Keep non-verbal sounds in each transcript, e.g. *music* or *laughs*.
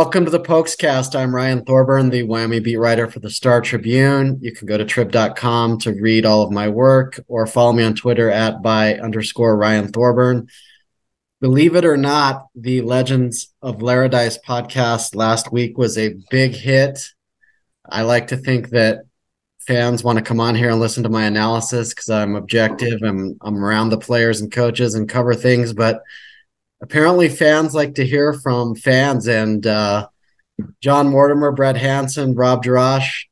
Welcome to the Pokescast. I'm Ryan Thorburn, the Wyoming beat writer for the Star Tribune. You can go to trib.com to read all of my work or follow me on Twitter at by underscore Ryan Thorburn. Believe it or not, the Legends of Laradice podcast last week was a big hit. I like to think that fans want to come on here and listen to my analysis because I'm objective and I'm around the players and coaches and cover things, but apparently fans like to hear from fans and uh, John Mortimer, Brett Hanson, Rob Jarash.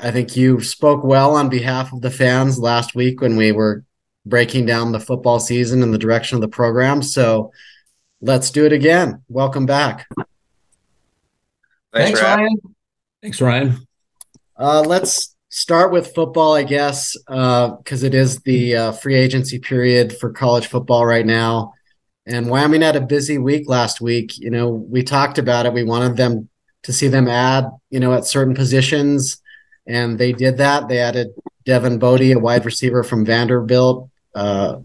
I think you spoke well on behalf of the fans last week when we were breaking down the football season and the direction of the program. So let's do it again. Welcome back. Thanks, Thanks Ryan. Thanks, Ryan. Uh, let's start with football, I guess, because uh, it is the uh, free agency period for college football right now. And Wyoming had a busy week last week. You know, we talked about it. We wanted them to see them add, you know, at certain positions, and they did that. They added Devin Boddie, a wide receiver from Vanderbilt. Uh,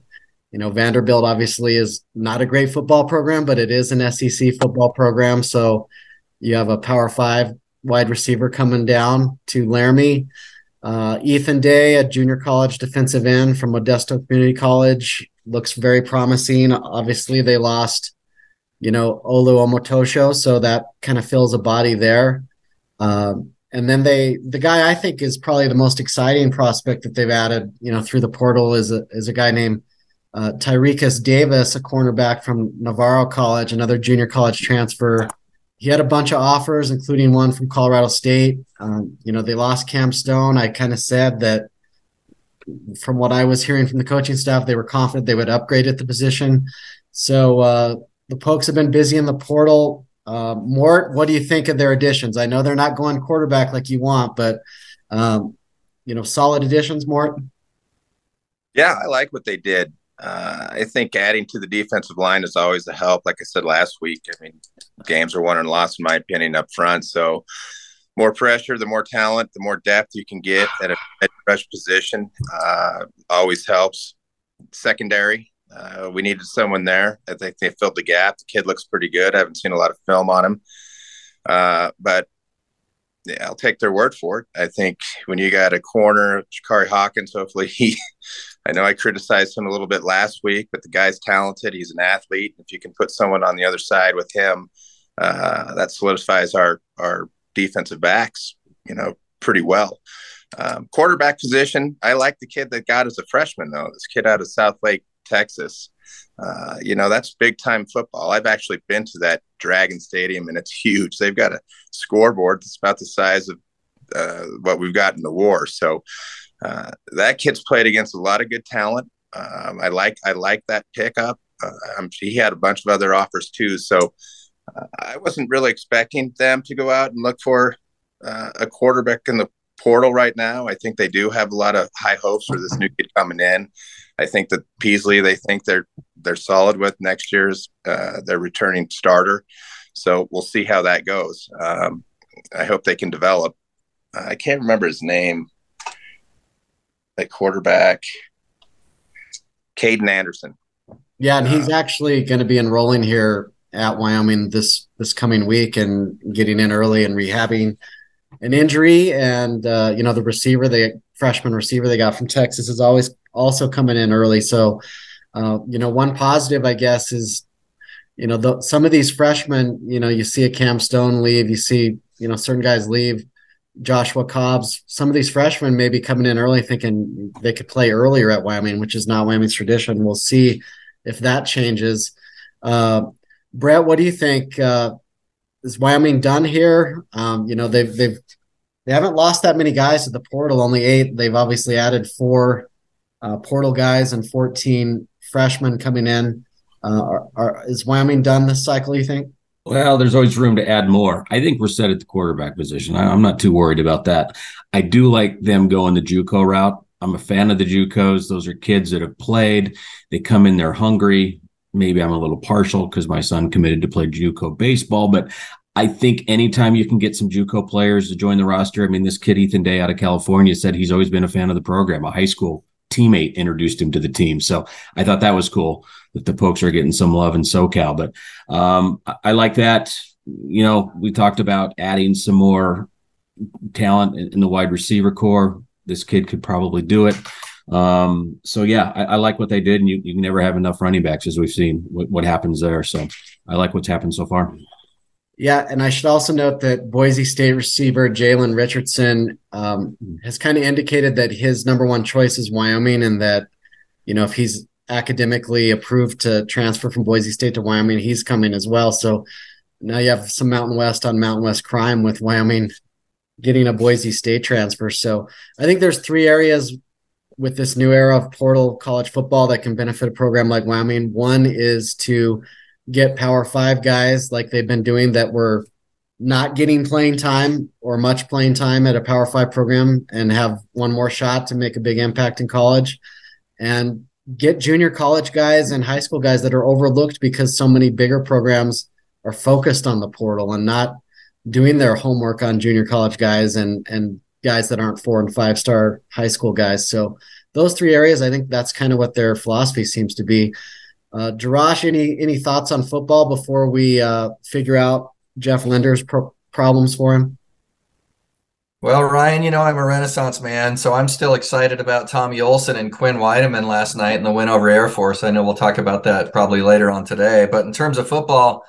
you know, Vanderbilt obviously is not a great football program, but it is an SEC football program. So you have a Power Five wide receiver coming down to Laramie. Uh, Ethan Day, a junior college defensive end from Modesto Community College, looks very promising. Obviously, they lost, you know, Olu Omotosho, so that kind of fills a body there. Um, and then they, the guy I think is probably the most exciting prospect that they've added, you know, through the portal is a is a guy named uh, Tyrekus Davis, a cornerback from Navarro College, another junior college transfer. He had a bunch of offers, including one from Colorado State. Um, you know, they lost Cam Stone. I kind of said that from what I was hearing from the coaching staff, they were confident they would upgrade at the position. So uh, the Pokes have been busy in the portal. Uh, Mort, what do you think of their additions? I know they're not going quarterback like you want, but um, you know, solid additions, Mort. Yeah, I like what they did. Uh, I think adding to the defensive line is always a help. Like I said last week, I mean, games are won and lost in my opinion up front. So more pressure, the more talent, the more depth you can get at a, fresh position. Uh, always helps. Secondary, uh, we needed someone there. I think they filled the gap. The kid looks pretty good. I haven't seen a lot of film on him, uh, but yeah, I'll take their word for it. I think when you got a corner, Jakorey Hawkins, hopefully he. *laughs* I know I criticized him a little bit last week, but the guy's talented. He's an athlete. If you can put someone on the other side with him, uh, that solidifies our our defensive backs, you know, pretty well. Um, quarterback position, I like the kid that got as a freshman, though. This kid out of Southlake, Texas. Uh, you know, that's big time football. I've actually been to that Dragon Stadium and it's huge. They've got a scoreboard that's about the size of uh, what we've got in the war. So uh, that kid's played against a lot of good talent. Um, I like I like that pickup. Uh, he had a bunch of other offers too. So I wasn't really expecting them to go out and look for uh, a quarterback in the portal right now. I think they do have a lot of high hopes for this new kid coming in. I think that Peasley, they think they're they're solid with next year's uh, their returning starter. So we'll see how that goes. Um, I hope they can develop. I can't remember his name. That quarterback, Kaden Anderson. Yeah, and he's uh, actually going to be enrolling here at Wyoming this this coming week and getting in early and rehabbing an injury. And uh, you know, the receiver, the freshman receiver they got from Texas, is always also coming in early. So, uh, you know, one positive, I guess, is you know the, some of these freshmen. You know, you see a Cam Stone leave, you see you know certain guys leave. Joshua Cobbs, some of these freshmen may be coming in early thinking they could play earlier at Wyoming, which is not Wyoming's tradition. We'll see if that changes. Uh, Brett, what do you think? Uh, is Wyoming done here? Um, you know, they've they've they haven't lost that many guys at the portal, only eight. They've obviously added four uh, portal guys and 14 freshmen coming in. Uh, are, are, is Wyoming done this cycle, you think? Well, there's always room to add more. I think we're set at the quarterback position. I, am not too worried about that. I do like them going the JUCO route. I'm a fan of the JUCOs. Those are kids that have played. They come in, they're hungry maybe I'm a little partial because my son committed to play JUCO baseball, but I think anytime you can get some JUCO players to join the roster, I mean, this kid Ethan Day out of California said he's always been a fan of the program. A high school teammate introduced him to the team, so I thought that was cool that the Pokes are getting some love in SoCal. But um, I, I like that. you know, we talked about adding some more talent in the wide receiver core. This kid could probably do it. Um, so yeah, I, I, like what they did, and you, you never have enough running backs as we've seen what, what happens there. So I like what's happened so far. Yeah, and I should also note that Boise State receiver Jalen Richardson um, has kind of indicated that his number one choice is Wyoming, and that you know if he's academically approved to transfer from Boise State to Wyoming, he's coming as well. So now you have some Mountain West on Mountain West crime with Wyoming getting a Boise State transfer. So I think there's three areas with this new era of portal college football that can benefit a program like Wyoming. One is to get Power Five guys like they've been doing that were not getting playing time or much playing time at a Power Five program and have one more shot to make a big impact in college. And get junior college guys and high school guys that are overlooked because so many bigger programs are focused on the portal and not doing their homework on junior college guys and and guys that aren't four and five star high school guys. So those three areas, I think that's kind of what their philosophy seems to be. Uh, Jarash, any any thoughts on football before we uh, figure out Jeff Linder's pro- problems for him? Well, Ryan, you know I'm a Renaissance man, so I'm still excited about Tommy Olson and Quinn Weideman last night in the win over Air Force. I know we'll talk about that probably later on today. But in terms of football,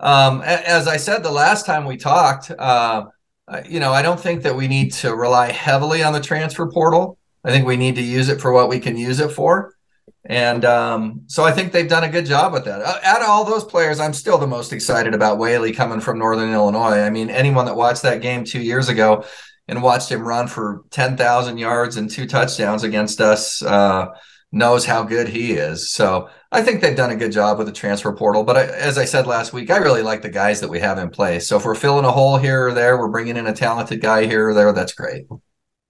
um, as I said the last time we talked, uh, you know I don't think that we need to rely heavily on the transfer portal. I think we need to use it for what we can use it for. And um, so I think they've done a good job with that. Uh, out of all those players, I'm still the most excited about Waylee coming from Northern Illinois. I mean, anyone that watched that game two years ago and watched him run for 10,000 yards and two touchdowns against us uh, knows how good he is. So I think they've done a good job with the transfer portal. But I, as I said last week, I really like the guys that we have in place. So if we're filling a hole here or there, we're bringing in a talented guy here or there, that's great.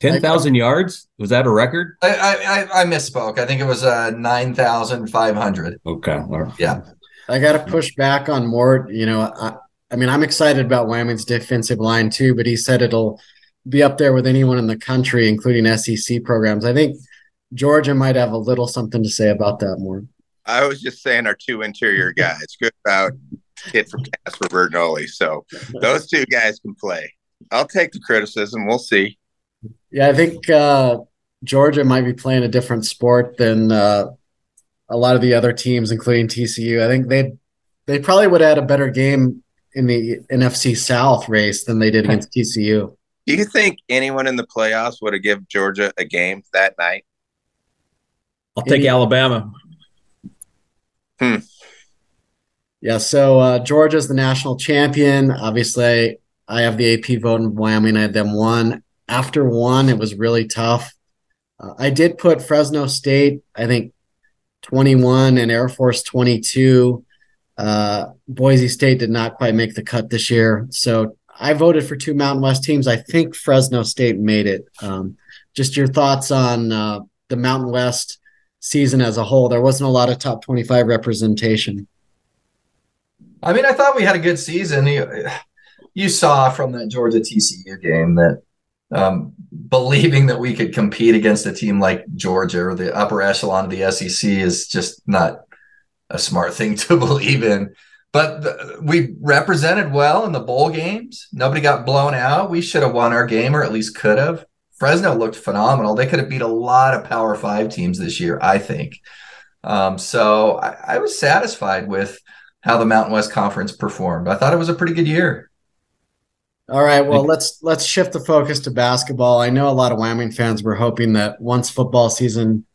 Ten thousand yards was that a record? I, I I misspoke. I think it was uh nine thousand five hundred. Okay, yeah. I got to push back on more. You know, I, I mean, I'm excited about Wyoming's defensive line too, but he said it'll be up there with anyone in the country, including SEC programs. I think Georgia might have a little something to say about that more. I was just saying our two interior *laughs* guys, good about kid from Casper Bertagnole. So those two guys can play. I'll take the criticism. We'll see. Yeah, I think uh, Georgia might be playing a different sport than uh, a lot of the other teams, including TCU. I think they they probably would have had a better game in the NFC South race than they did against TCU. Do you think anyone in the playoffs would have given Georgia a game that night? I'll take Any- Alabama. Hmm. Yeah, so uh, Georgia's the national champion. Obviously, I have the AP vote in Wyoming. I had them one. After one, it was really tough. Uh, I did put Fresno State, I think 21 and Air Force 22. Uh, Boise State did not quite make the cut this year. So I voted for two Mountain West teams. I think Fresno State made it. Um, just your thoughts on uh, the Mountain West season as a whole. There wasn't a lot of top 25 representation. I mean, I thought we had a good season. You, you saw from that Georgia TCU game that um, believing that we could compete against a team like Georgia or the upper echelon of the SEC is just not a smart thing *laughs* to believe in. But the, we represented well in the bowl games. Nobody got blown out. We should have won our game, or at least could have. Fresno looked phenomenal. They could have beat a lot of Power Five teams this year, I think. Um, so I, I was satisfied with how the Mountain West Conference performed. I thought it was a pretty good year. All right, well let's let's shift the focus to basketball. I know a lot of Wyoming fans were hoping that once football season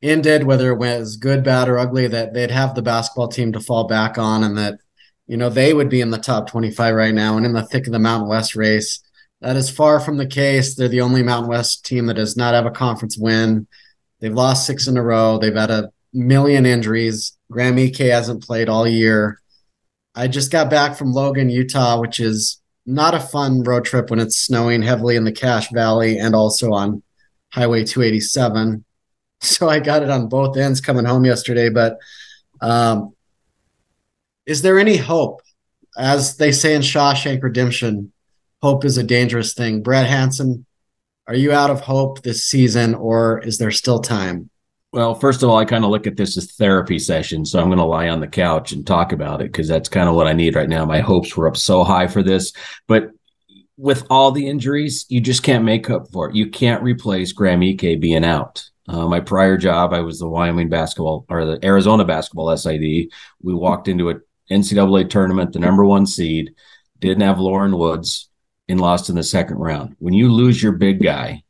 ended, whether it was good, bad, or ugly, that they'd have the basketball team to fall back on and that, you know, they would be in the top 25 right now and in the thick of the Mountain West race. That is far from the case. They're the only Mountain West team that does not have a conference win. They've lost six in a row. They've had a million injuries. Graham Ike hasn't played all year. I just got back from Logan, Utah, which is not a fun road trip when it's snowing heavily in the Cache Valley and also on Highway 287 *laughs* so I got it on both ends coming home yesterday. But um, is there any hope? As they say in Shawshank Redemption, hope is a dangerous thing. Brett Hanson, are you out of hope this season, or is there still time? Well, first of all, I kind of look at this as therapy session. So I'm going to lie on the couch and talk about it because that's kind of what I need right now. My hopes were up so high for this. But with all the injuries, you just can't make up for it. You can't replace Graham Ike being out. Uh, my prior job, I was the Wyoming basketball or the Arizona basketball SID. We walked into an NCAA tournament, the number one seed, didn't have Loren Woods, and lost in the second round. When you lose your big guy,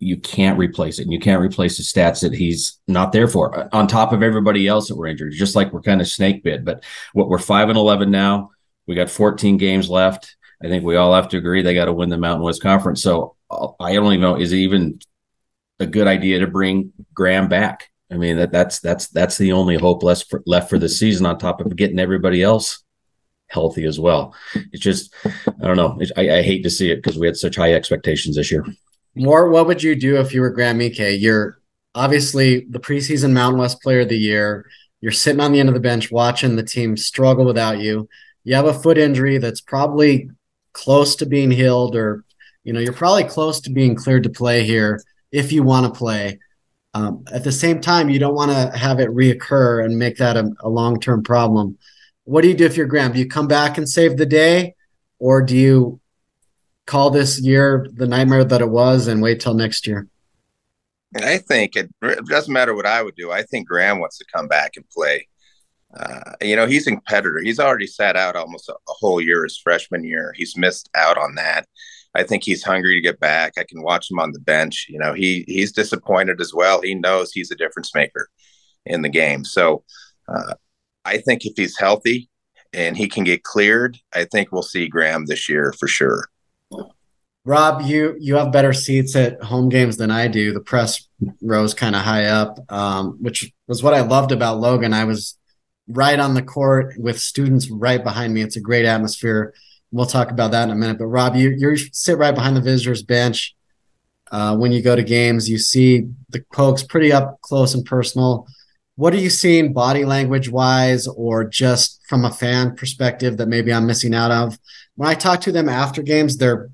you can't replace it. And you can't replace the stats that he's not there for on top of everybody else that were injured, just like we're kind of snake bit. But what we're five and 11 now, we got 14 games left. I think we all have to agree they got to win the Mountain West Conference. So uh, I don't even know, is it even a good idea to bring Graham back? I mean, that that's, that's, that's the only hope left for, left for the season on top of getting everybody else healthy as well. It's just, I don't know. I, I hate to see it because we had such high expectations this year. More, what would you do if you were Graham Ike? You're obviously the preseason Mountain West Player of the Year. You're sitting on the end of the bench watching the team struggle without you. You have a foot injury that's probably close to being healed, or you know, you're probably close to being cleared to play here if you want to play. Um, at the same time, you don't want to have it reoccur and make that a, a long term problem. What do you do if you're Graham? Do you come back and save the day, or do you call this year the nightmare that it was and wait till next year? I think it, it doesn't matter what I would do. I think Graham wants to come back and play. Uh, you know, he's a competitor. He's already sat out almost a, a, whole year his freshman year. He's missed out on that. I think he's hungry to get back. I can watch him on the bench. You know, he he's disappointed as well. He knows he's a difference maker in the game. So uh, I think if he's healthy and he can get cleared, I think we'll see Graham this year for sure. Rob, you you have better seats at home games than I do. The press rows kind of high up, um, which was what I loved about Logan. I was right on the court with students right behind me. It's a great atmosphere. We'll talk about that in a minute. But Rob, you you sit right behind the visitors bench. Uh, when you go to games, you see the Pokes pretty up close and personal. What are you seeing body language wise, or just from a fan perspective that maybe I'm missing out of? When I talk to them after games, they're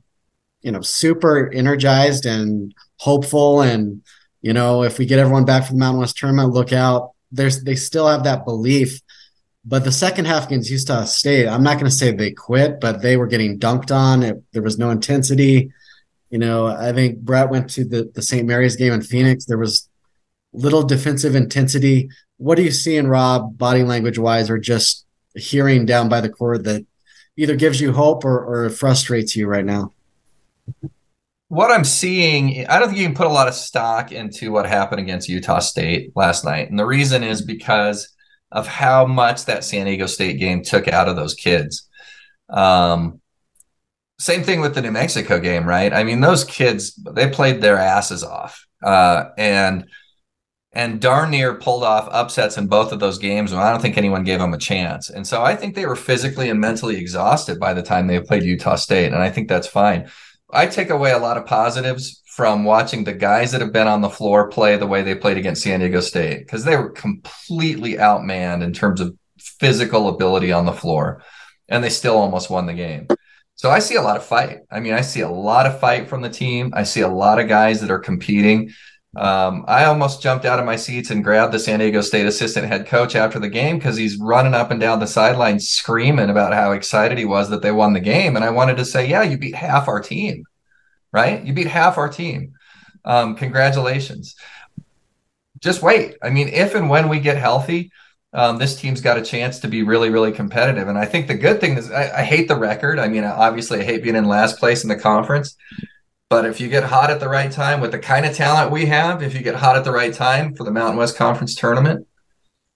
you know super energized and hopeful and you know if we get everyone back from the mountain west tournament look out. There's they still have that belief. But the second half against utah state i'm not going to say they quit but they were getting dunked on. It, there was no intensity. You know i think brett went to the, the st mary's game in phoenix. There was little defensive intensity what do you see in rob body language wise or just hearing down by the court that either gives you hope or, or frustrates you right now what I'm seeing, I don't think you can put a lot of stock into what happened against Utah State last night. And the reason is because of how much that San Diego State game took out of those kids. Um, same thing with the New Mexico game, right? I mean, those kids, they played their asses off. Uh, and and darn near pulled off upsets in both of those games. And I don't think anyone gave them a chance. And so I think they were physically and mentally exhausted by the time they played Utah State. And I think that's fine. I take away a lot of positives from watching the guys that have been on the floor play the way they played against San Diego State because they were completely outmanned in terms of physical ability on the floor, and they still almost won the game. So I see a lot of fight. I mean, I see a lot of fight from the team. I see a lot of guys that are competing. Um, I almost jumped out of my seats and grabbed the San Diego State assistant head coach after the game because he's running up and down the sideline screaming about how excited he was that they won the game. And I wanted to say, yeah, you beat half our team, right? You beat half our team. Um, congratulations. Just wait. I mean, if and when we get healthy, um, this team's got a chance to be really, really competitive. And I think the good thing is I, I hate the record. I mean, obviously, I hate being in last place in the conference. But if you get hot at the right time with the kind of talent we have, if you get hot at the right time for the Mountain West Conference tournament,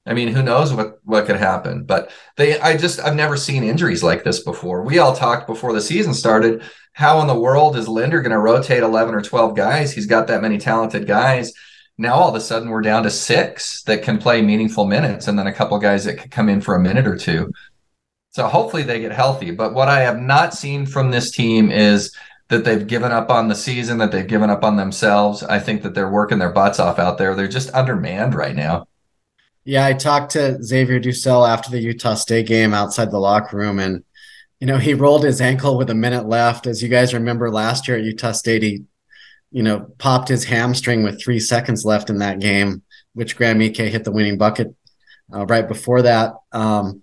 I mean, who knows what what could happen? But they, I just, I've never seen injuries like this before. We all talked before the season started. How in the world is Linder going to rotate eleven or twelve guys? He's got that many talented guys. Now all of a sudden we're down to six that can play meaningful minutes, and then a couple guys that could come in for a minute or two. So hopefully they get healthy. But what I have not seen from this team is that they've given up on the season, that they've given up on themselves. I think that they're working their butts off out there. They're just undermanned right now. Yeah, I talked to Xavier DuSell after the Utah State game outside the locker room, and you know he rolled his ankle with a minute left. As you guys remember, last year at Utah State, he you know popped his hamstring with three seconds left in that game. which Graham Ike hit the winning bucket uh, right before that. Um,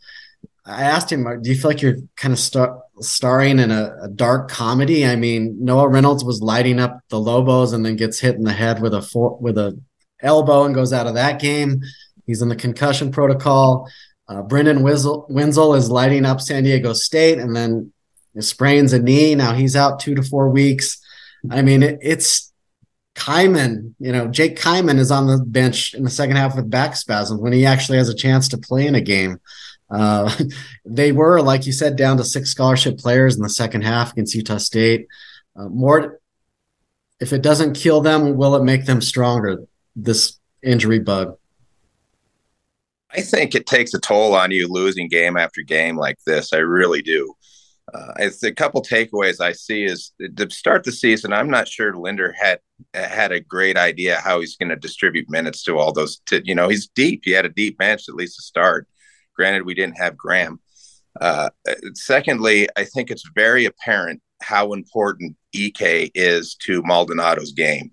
I asked him, "Do you feel like you're kind of star- starring in a, a, dark comedy?" I mean, Noah Reynolds was lighting up the Lobos and then gets hit in the head with a for- with a elbow and goes out of that game. He's in the concussion protocol. Uh, Brendan Wenzel, is lighting up San Diego State and then sprains a knee. Now he's out two to four weeks. I mean, it, it's Kyman, you know, Jake Kyman is on the bench in the second half with back spasms when he actually has a chance to play in a game. Uh, *laughs* they were, like you said, down to six scholarship players in the second half against Utah State. Uh, more, if it doesn't kill them, will it make them stronger? This injury bug. I think it takes a toll on you losing game after game like this. I really do. Uh, it's a couple takeaways I see is to start the season. I'm not sure Linder had had a great idea how he's going to distribute minutes to all those. To, you know, he's deep. He had a deep bench at least to start. Granted, we didn't have Graham. Uh, secondly, I think it's very apparent how important Ike is to Maldonado's game.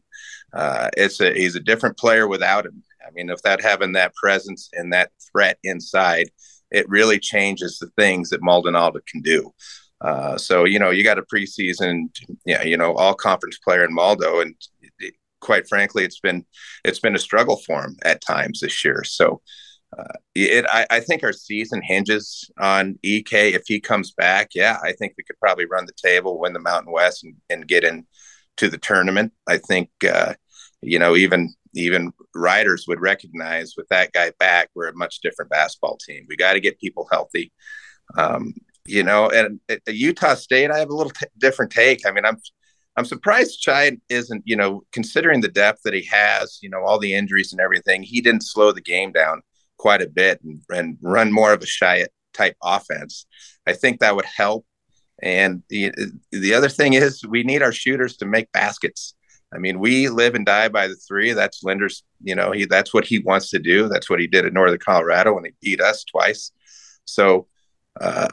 Uh, it's a he's a different player without him. I mean, if that having that presence and that threat inside, it really changes the things that Maldonado can do. Uh, so you know, you got a preseason, yeah, you know, all conference player in Maldo, and it, quite frankly, it's been it's been a struggle for him at times this year. So. Uh, it, I, I, think our season hinges on Ike. If he comes back, yeah, I think we could probably run the table, win the Mountain West, and, and get in to the tournament. I think, uh, you know, even even riders would recognize with that guy back, we're a much different basketball team. We got to get people healthy. Um, you know, and at Utah State, I have a little t- different take. I mean, I'm I'm surprised Chai isn't, you know, considering the depth that he has, you know, all the injuries and everything, he didn't slow the game down quite a bit and, and run more of a Shyatt type offense. I think that would help. And the the other thing is we need our shooters to make baskets. I mean, we live and die by the three. That's Linder's, you know, he that's what he wants to do. That's what he did at Northern Colorado when he beat us twice. So uh,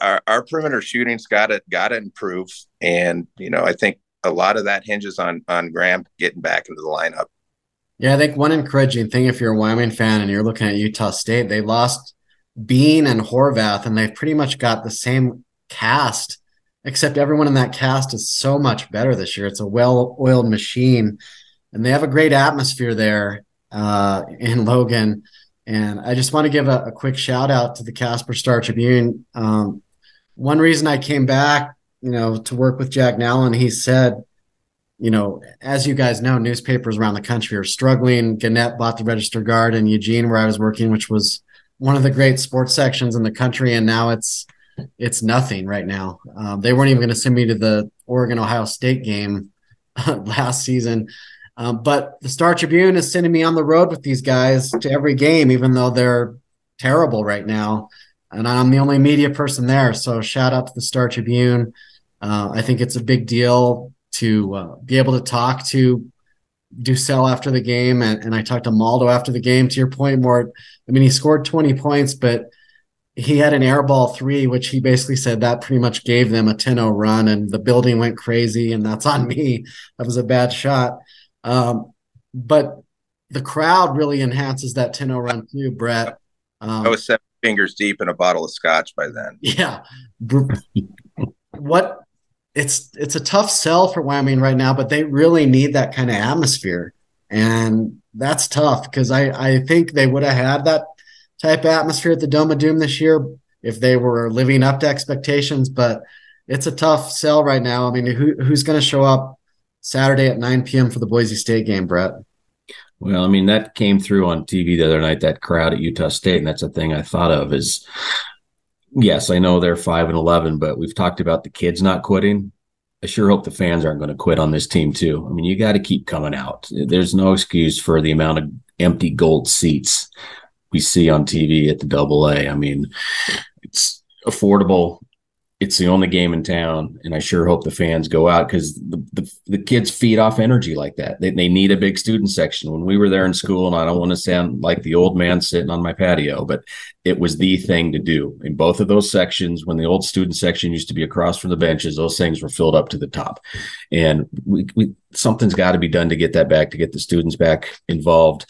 our, our perimeter shooting's got to got to improve, and you know, I think a lot of that hinges on on Graham getting back into the lineup. Yeah, I think one encouraging thing if you're a Wyoming fan and you're looking at Utah State, they lost Bean and Horvath, and they've pretty much got the same cast except everyone in that cast is so much better this year. It's a well-oiled machine, and they have a great atmosphere there uh, in Logan. And I just want to give a, a, quick shout out to the Casper Star Tribune. Um, one reason I came back, you know, to work with Jack Nallen, he said, you know, as you guys know, newspapers around the country are struggling. Gannett bought the Register Guard in Eugene, where I was working, which was one of the great sports sections in the country, and now it's it's nothing right now. Um, they weren't even going to send me to the Oregon Ohio State game *laughs* last season. Um, but the Star Tribune is sending me on the road with these guys to every game, even though they're terrible right now. And I'm the only media person there. So shout out to the Star Tribune. Uh, I think it's a big deal to uh, be able to talk to DuSell after the game. And, and I talked to Maldo after the game. To your point, Mort, I mean, he scored 20 points, but he had an airball three, which he basically said that pretty much gave them a 10 0 run, and the building went crazy. And that's on me. That was a bad shot. Um, but the crowd really enhances that 10 0 run too, Brett. Um, I was seven fingers deep in a bottle of scotch by then. *laughs* Yeah. what it's it's a tough sell for Wyoming right now, but they really need that kind of atmosphere. And that's tough because I, I think they would have had that type of atmosphere at the Dome of Doom this year if they were living up to expectations. But it's a tough sell right now. I mean, who, who's going to show up Saturday at 9 p.m. for the Boise State game, Brett? Well, I mean, that came through on TV the other night, that crowd at Utah State. And that's a thing I thought of is, yes, I know they're 5 and 11, but we've talked about the kids not quitting. I sure hope the fans aren't going to quit on this team, too. I mean, you got to keep coming out. There's no excuse for the amount of empty gold seats we see on TV at the double A. I mean, it's affordable. It's the only game in town, and I sure hope the fans go out because the, the, the, kids feed off energy like that. They, they need a big student section. When we were there in school, and I don't want to sound like the old man sitting on my patio, but it was the thing to do in both of those sections. When the old student section used to be across from the benches, those things were filled up to the top, and we, we something's got to be done to get that back, to get the students back involved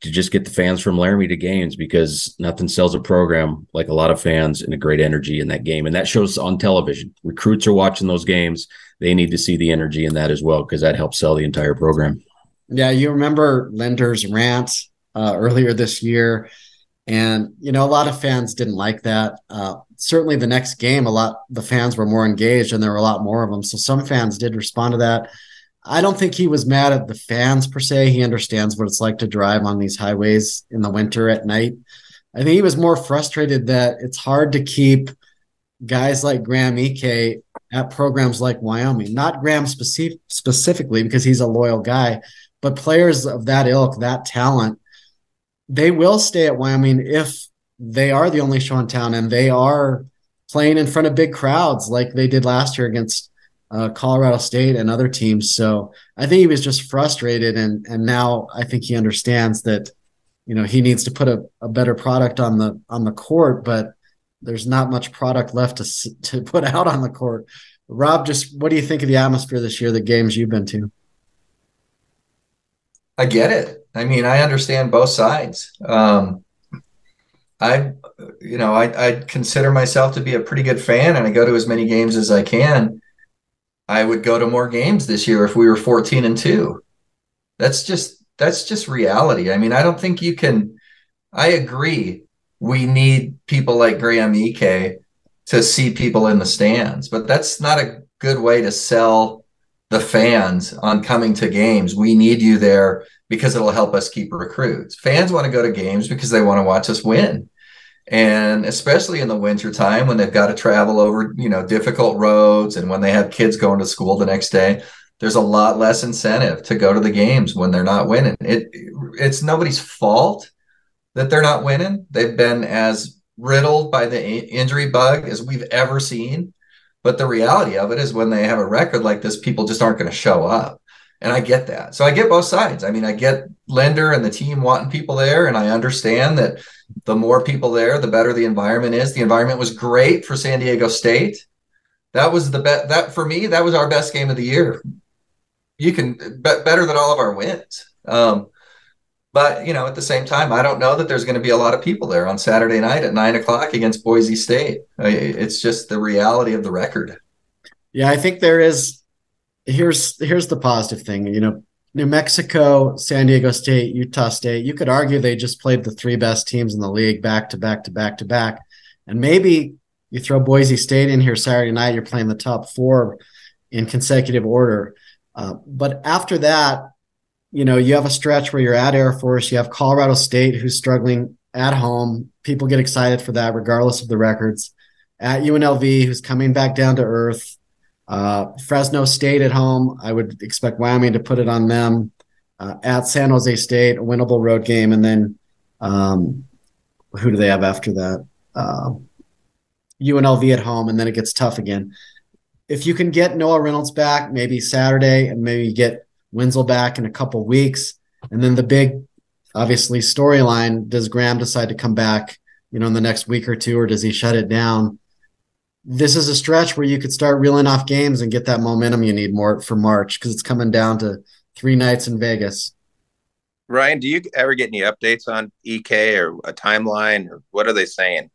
to just get the fans from Laramie to games because nothing sells a program like a lot of fans and a great energy in that game. And that shows on television. Recruits are watching those games. They need to see the energy in that as well because that helps sell the entire program. Yeah, you remember Linder's rant uh, earlier this year. And, you know, a lot of fans didn't like that. Uh, certainly the next game, a lot, the fans were more engaged and there were a lot more of them. So some fans did respond to that. I don't think he was mad at the fans per se. He understands what it's like to drive on these highways in the winter at night. I think he was more frustrated that it's hard to keep guys like Graham Ike at programs like Wyoming, not Graham specific, specifically because he's a loyal guy, but players of that ilk, that talent, they will stay at Wyoming if they are the only show in town and they are playing in front of big crowds like they did last year against uh, Colorado State and other teams. So I think he was just frustrated, and and now I think he understands that you know he needs to put a, a better product on the on the court, but there's not much product left to to *laughs* put out on the court. Rob, just what do you think of the atmosphere this year? The games you've been to. I get it. I mean, I understand both sides. Um, I, you know, I, I consider myself to be a pretty good fan, and I go to as many games as I can. I would go to more games this year if we were 14 and 2. That's just that's just reality. I mean, I don't think you can I agree we need people like Graham Ike to see people in the stands, but that's not a good way to sell the fans on coming to games. We need you there because it'll help us keep recruits. Fans want to go to games because they want to watch us win and especially in the wintertime when they've got to travel over you know difficult roads and when they have kids going to school the next day there's a lot less incentive to go to the games when they're not winning. It it's nobody's fault that they're not winning. They've been as riddled by the injury bug as we've ever seen. But the reality of it is when they have a record like this people just aren't going to show up and I get that. So I get both sides. I mean, I get Linder and the team wanting people there, and I understand that the more people there, the better the environment is. The environment was great for San Diego State. That was the bet. That for me, that was our best game of the year. You can bet better than all of our wins. Um, but you know, at the same time, I don't know that there's going to be a lot of people there on Saturday night at nine o'clock against Boise State. It's just the reality of the record. Yeah, I think there is here's here's the positive thing. You know, New Mexico, San Diego State, Utah State. You could argue they just played the three best teams in the league back to back to back to back, and maybe you throw Boise State in here Saturday night. You're playing the top four in consecutive order. Uh, but after that, you know, you have a stretch where you're at Air Force. You have Colorado State, who's struggling at home. People get excited for that, regardless of the records. At UNLV, who's coming back down to earth. Uh, Fresno State at home, I would expect Wyoming to put it on them. Uh, at San Jose State, a winnable road game, and then um, who do they have after that? Uh, UNLV at home, and then it gets tough again. If you can get Noah Reynolds back, maybe Saturday, and maybe get Wenzel back in a couple weeks, and then the big, obviously, storyline: Does Graham decide to come back? You know, in the next week or two, or does he shut it down? This is a stretch where you could start reeling off games and get that momentum you need more for March because it's coming down to three nights in Vegas. Ryan, do you ever get any updates on Ike or a timeline or what are they saying?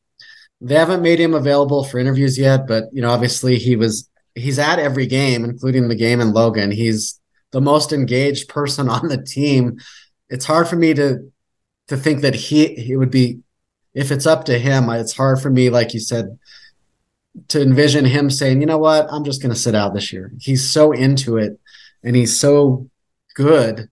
They haven't made him available for interviews yet, but you know, obviously he was he's at every game, including the game in Logan. He's the most engaged person *laughs* on the team. It's hard for me to to think that he he would be if it's up to him, it's hard for me, like you said, to envision him saying, you know what, I'm just going to sit out this year. He's so into it and he's so good.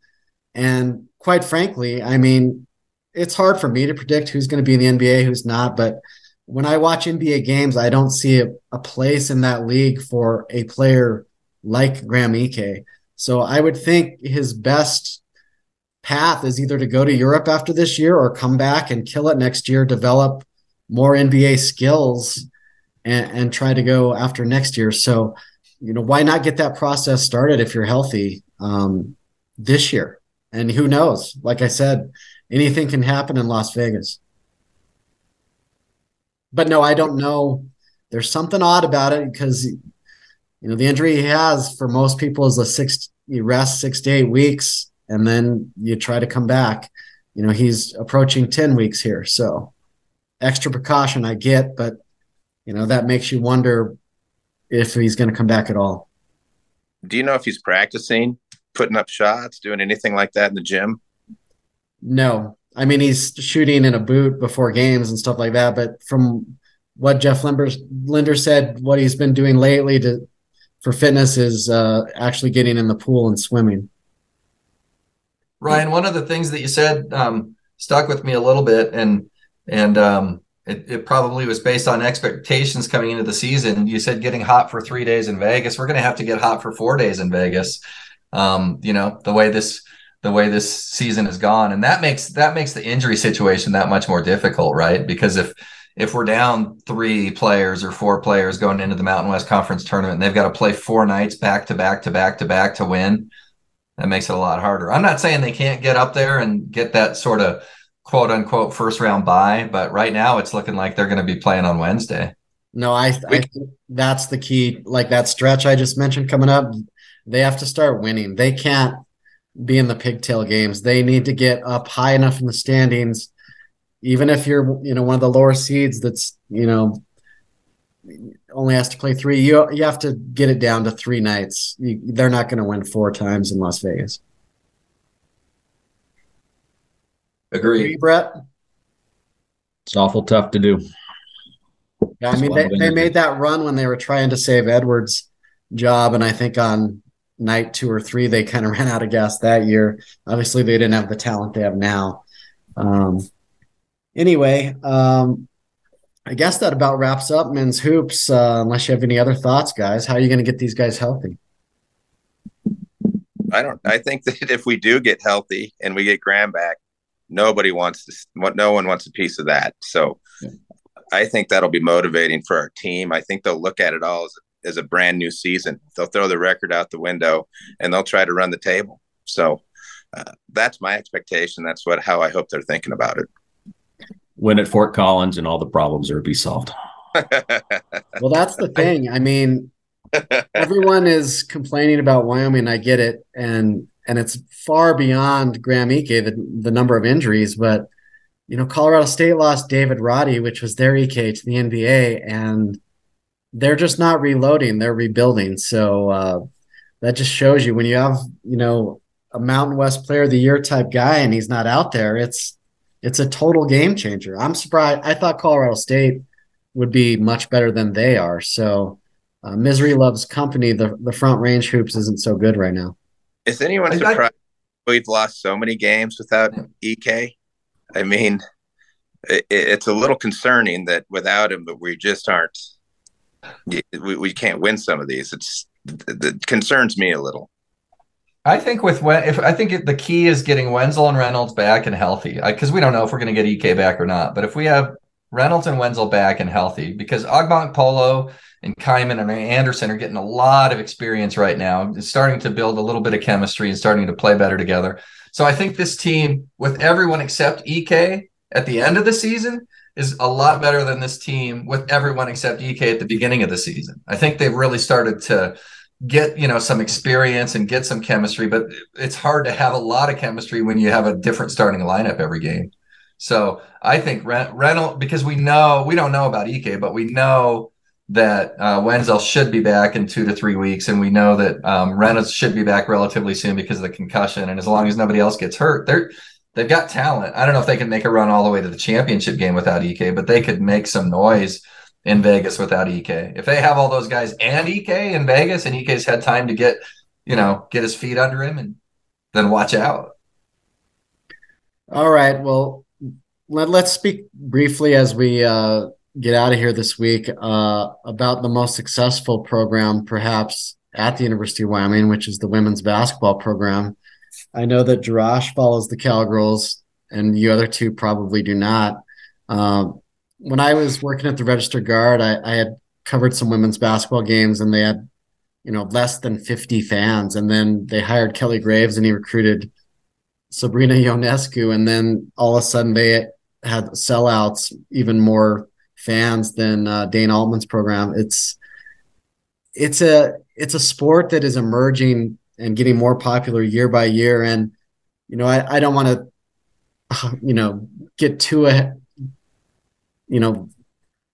And quite frankly, I mean, it's hard for me to predict who's going to be in the NBA, who's not. But when I watch NBA games, I don't see a, a place in that league for a player like Graham Ike. So I would think his best path is either to go to Europe after this year or come back and kill it next year, develop more NBA skills and, and try to go after next year. So, you know, why not get that process started if you're healthy um, this year? And who knows? Like I said, anything can happen in Las Vegas. But no, I don't know. There's something odd about it because, you know, the injury he has for most people is a six, you rest six to eight weeks and then you try to come back. you know, he's approaching 10 weeks here. So extra precaution I get, but, you know, that makes you wonder if he's going to come back at all. Do you know if he's practicing, putting up shots, doing anything like that in the gym? No. I mean, he's shooting in a boot before games and stuff like that. But from what Jeff Linder, Linder said, what he's been doing lately to for fitness is uh, actually getting in the pool and swimming. Ryan, one of the things that you said um, stuck with me a little bit, and and um, it, it, probably was based on expectations coming into the season. You said getting hot for three days in Vegas. We're going to have to get hot for four days in Vegas. Um, you know the way this the way this season has gone, and that makes that makes the injury situation that much more difficult, right? Because if if we're down three players or four players going into the Mountain West Conference tournament, and they've got to play four nights back to back to back to back to win that makes it a lot harder. I'm not saying they can't get up there and get that sort of quote unquote first round bye, but right now it's looking like they're going to be playing on Wednesday. No, I, I think that's the key. Like that stretch I just mentioned coming up, they have to start winning. They can't be in the pigtail games. They need to get up high enough in the standings, even if you're, you know, one of the lower seeds that's, you know, only has to play three. You you have to get it down to three nights. You, they're not going to win four times in Las Vegas. Agree, Agree Brett. It's awful tough to do. Yeah, I mean they, they made that run when they were trying to save Edwards' job, and I think on night two or three they kind of ran out of gas that year. Obviously, they didn't have the talent they have now. Um, anyway, um, I guess that about wraps up men's hoops. Uh, unless you have any other thoughts, guys, how are you going to get these guys healthy? I don't. I think that if we do get healthy and we get Graham back, nobody wants to. No one wants a piece of that. So, yeah. I think that'll be motivating for our team. I think they'll look at it all as, as a brand new season. They'll throw the record out the window and they'll try to run the table. So, uh, that's my expectation. That's what how I hope they're thinking about it win at Fort Collins and all the problems are be solved. *laughs* well, that's the thing. I mean, *laughs* everyone is complaining about Wyoming. I get it, and and it's far beyond Graham Ike the the number of injuries. But you know, Colorado State lost David Roddy, which was their Ike to the NBA, and they're just not reloading; they're rebuilding. So uh, that just shows you when you have you know a Mountain West Player of the Year type guy, and he's not out there. It's it's a total game changer. I'm surprised. I thought Colorado State would be much better than they are. So, uh, misery loves company. The the front range hoops isn't so good right now. Is anyone surprised we've lost so many games without Ike? I mean, it, it's a little concerning that without him, but we just aren't. We, we can't win some of these. It's it concerns me a little. I think with when if I think it, the key is getting Wenzel and Reynolds back and healthy because we don't know if we're going to get Ike back or not. But if we have Reynolds and Wenzel back and healthy, because Polo and Kyman and Anderson are getting a lot of experience right now, starting to build a little bit of chemistry and starting to play better together. So I think this team, with everyone except Ike at the end of the season, is a lot better than this team with everyone except Ike at the beginning of the season. I think they've really started to get you know some experience and get some chemistry but it's hard to have a lot of chemistry when you have a different starting lineup every game so i think Reynolds because we know we don't know about Ike but we know that uh, Wenzel should be back in two to three weeks and we know that um, Reynolds should be back relatively soon because of the concussion and as long as nobody else gets hurt they're they've got talent i don't know if they can make a run all the way to the championship game without Ike but they could make some noise in Vegas without Ike. If they have all those guys and Ike in Vegas, and Ike's had time to get, you know, get his feet under him, and then watch out. All right. Well, let, us speak briefly as we uh, get out of here this week uh, about the most successful program, perhaps at the University of Wyoming, which is the women's basketball program. I know that Jarash follows the Cowgirls, and you other two probably do not. Um, when I was working at the Register Guard, I, I had covered some women's basketball games, and they had you know less than 50 fans and then they hired kelly graves and he recruited sabrina ionescu and then all of a sudden they had sellouts even more fans than uh, dana altman's program it's it's a it's a sport that is emerging and getting more popular year by year and you know i, I don't want to *sighs* you know, get too a, you know,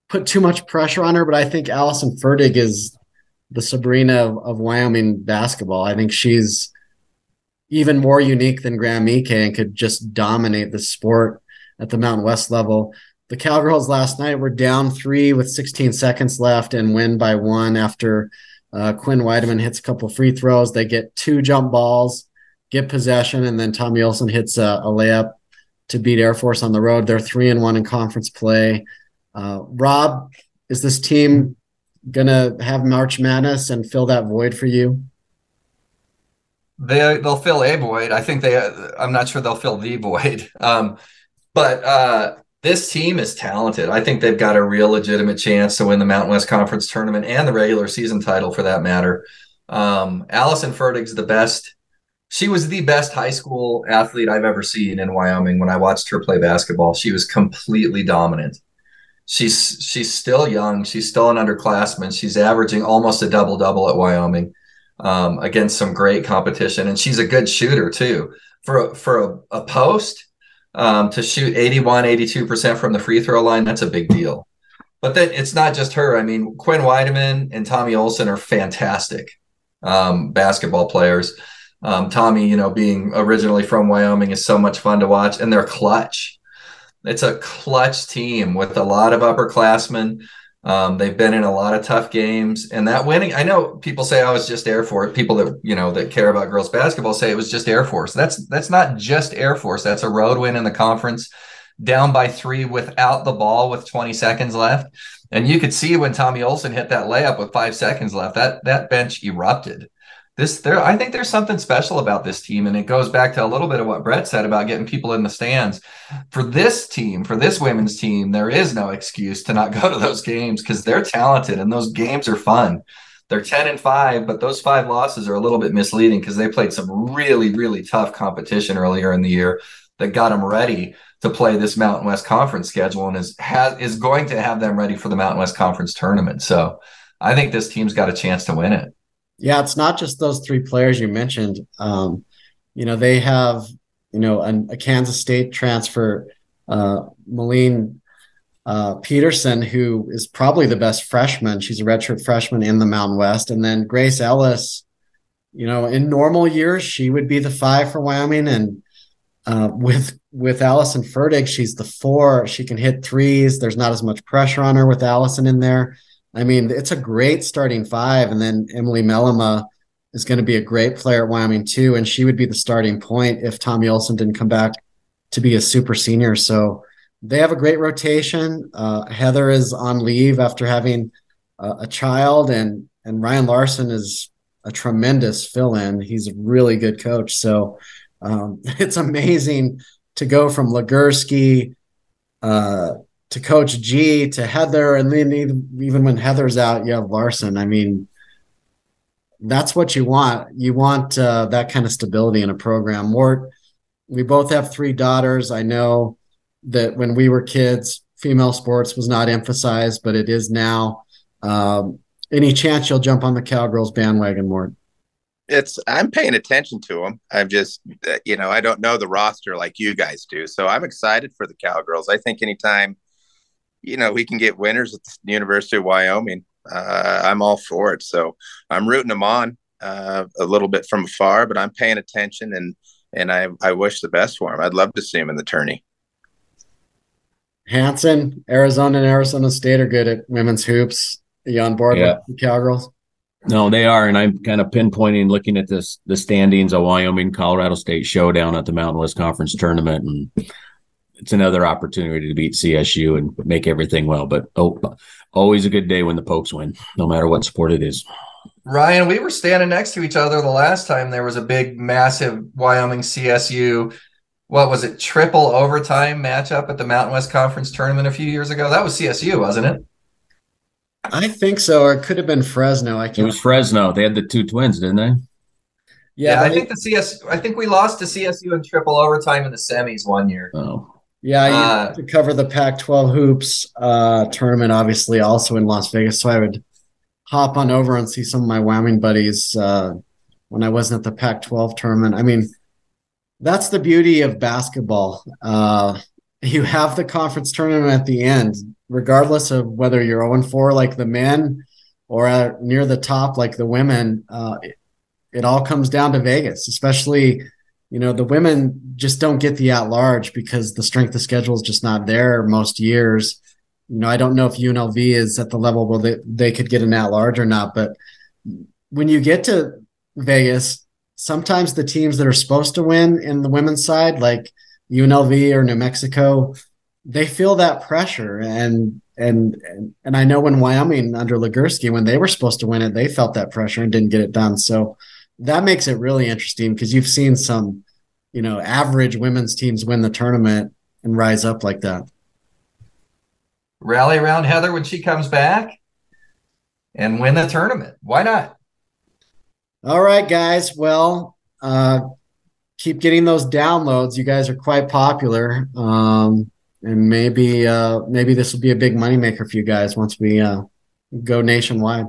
put too much pressure on her. But I think Allyson Fertig is the Sabrina of, of Wyoming basketball. I think she's even more unique than Graham Ike and could just dominate the sport at the Mountain West level. The Cowgirls last night were down three with 16 seconds left and win by one after uh, Quinn Weidemann hits a couple free throws. They get two jump balls, get possession, and then Tommi Olson hits a, a layup to beat Air Force on the road. They're three and one in conference play. Uh, Rob, is this team gonna have March Madness and fill that void for you? They they'll fill a void. I think they. I'm not sure they'll fill the void. *laughs* Um, but uh, this team is talented. I think they've got a real legitimate chance to win the Mountain West Conference tournament and the regular season title for that matter. Um, Allyson Fertig's the best. She was the best high school athlete I've ever seen in Wyoming when I watched her play basketball. She was completely dominant. She's she's still young. She's still an underclassman. She's averaging almost a double double at Wyoming um, against some great competition, and she's a good shooter too. For a, for a, a post, um, to shoot 81, 82% from the free throw line, that's a big deal. But then it's not just her. I mean, Quinn Weidemann and Tommi Olson are fantastic um, basketball players. Um, Tommi, you know, being originally from Wyoming is so much fun to watch, and they're clutch. It's a clutch team with a lot of upperclassmen. Um, they've been in a lot of tough games, and that winning. I know people say I was just Air Force. People that you know that care about girls basketball say it was just Air Force. That's that's not just Air Force. That's a road win in the conference, down by three without the ball with 20 seconds left. And you could see when Tommi Olson hit that layup with five seconds left, that that bench erupted this there i think there's something special about this team and it goes back to a little bit of what brett said about getting people in the stands. For this team for this women's team there is no excuse to not *laughs* go to those games because they're talented and those games are fun. They're 10 and 5 but those five losses are a little bit misleading because they played some really really tough competition earlier in the year that got them ready to play this mountain west conference schedule and is has is going to have them ready for the mountain west conference tournament. So i think this team's got a chance to win it yeah, it's not just those three players you mentioned. Um, you know, they have, you know, an, a Kansas State transfer, uh, Malene uh, Pedersen, who is probably the best freshman. She's a redshirt freshman in the Mountain West. And then Grace Ellis, you know, in normal years, she would be the five for Wyoming. And uh, with with Allyson Fertig, she's the four. She can hit threes. There's not as much pressure on her with Allyson in there. I mean, it's a great starting five. And then Emily Mellema is going to be a great player at Wyoming too. And she would be the starting point if Tommi Olson didn't come back to be a super senior. So they have a great rotation. Uh, Heather is on leave after having uh, a child, and and Ryan Larson is a tremendous fill-in. He's a really good coach. So um, *laughs* it's amazing to go from Legerski, uh, to Coach G to Heather, and then even when Heather's out, you have Larson. I mean, that's what you want. You want uh, that kind of stability in a program. Mort, we both have three daughters. I know that when we were kids, female sports was not emphasized, but it is now. Um, any chance you'll jump on the Cowgirls bandwagon, Mort? It's I'm paying attention to them. I'm just, uh, you know, I don't know the roster like you guys do, so I'm excited for the Cowgirls. I think anytime you know we can get winners at the University of Wyoming. Uh, I'm all for it. So I'm rooting them on uh, a little bit from afar, but I'm paying attention and and I I wish the best for them. I'd love to see them in the tourney. Hanson, Arizona, and Arizona State are good at women's hoops. Are you on board yeah. with the Cowgirls? No, they are, and I'm kind of pinpointing, looking at this the standings of Wyoming, Colorado State showdown at the Mountain West Conference tournament, and it's another opportunity to beat CSU and make everything well. But oh, always a good day when the Pokes win, no matter what sport it is. Ryan, we were standing next to each other the last time there was a big, massive Wyoming CSU. What was it? Triple overtime matchup at the Mountain West Conference tournament a few years ago. That was CSU, wasn't it? I think so. Or it could have been Fresno. I can't. It was Fresno. They had the two twins, didn't they? Yeah, yeah I think the CS. I think we lost to CSU in triple overtime in the semis one year. Oh, yeah, I uh, to cover the Pac-12 hoops uh, tournament, obviously, also in Las Vegas. So I would hop on over and see some of my Wyoming buddies uh, when I wasn't at the Pac-12 tournament. I mean, That's the beauty of basketball. Uh, *laughs* you have the conference tournament at the end, regardless of whether you're 0 4 like the men or near the top like the women. Uh, it, it all comes down to Vegas, especially you know the women just don't get the at large because the strength of schedule is just not there most years. You know i don't know if unlv is at the level where they, they could get an at large or not but when you get to vegas sometimes the teams that are supposed to win in the women's side like unlv or new mexico they feel that pressure. And and and, i know when wyoming under Legerski, when they were supposed to win it they felt that pressure and didn't get it done. So that makes it really interesting because you've seen some, you know, average women's teams win the tournament and rise up like that. Rally around Heather when she comes back and win the tournament. Why not? All right, guys. Well, uh, keep getting those downloads. You guys are quite popular. Um, and maybe uh, maybe this will be a big moneymaker for you guys once we uh, go nationwide.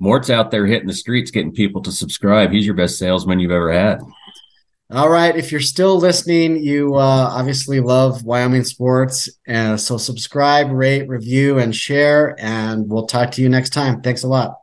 Mort's out there hitting the streets, getting people to subscribe. He's your best salesman you've ever had. All right. If you're still listening, you uh, obviously love Wyoming sports. Uh, so subscribe, rate, review, and share. And we'll talk to you next time. Thanks a lot.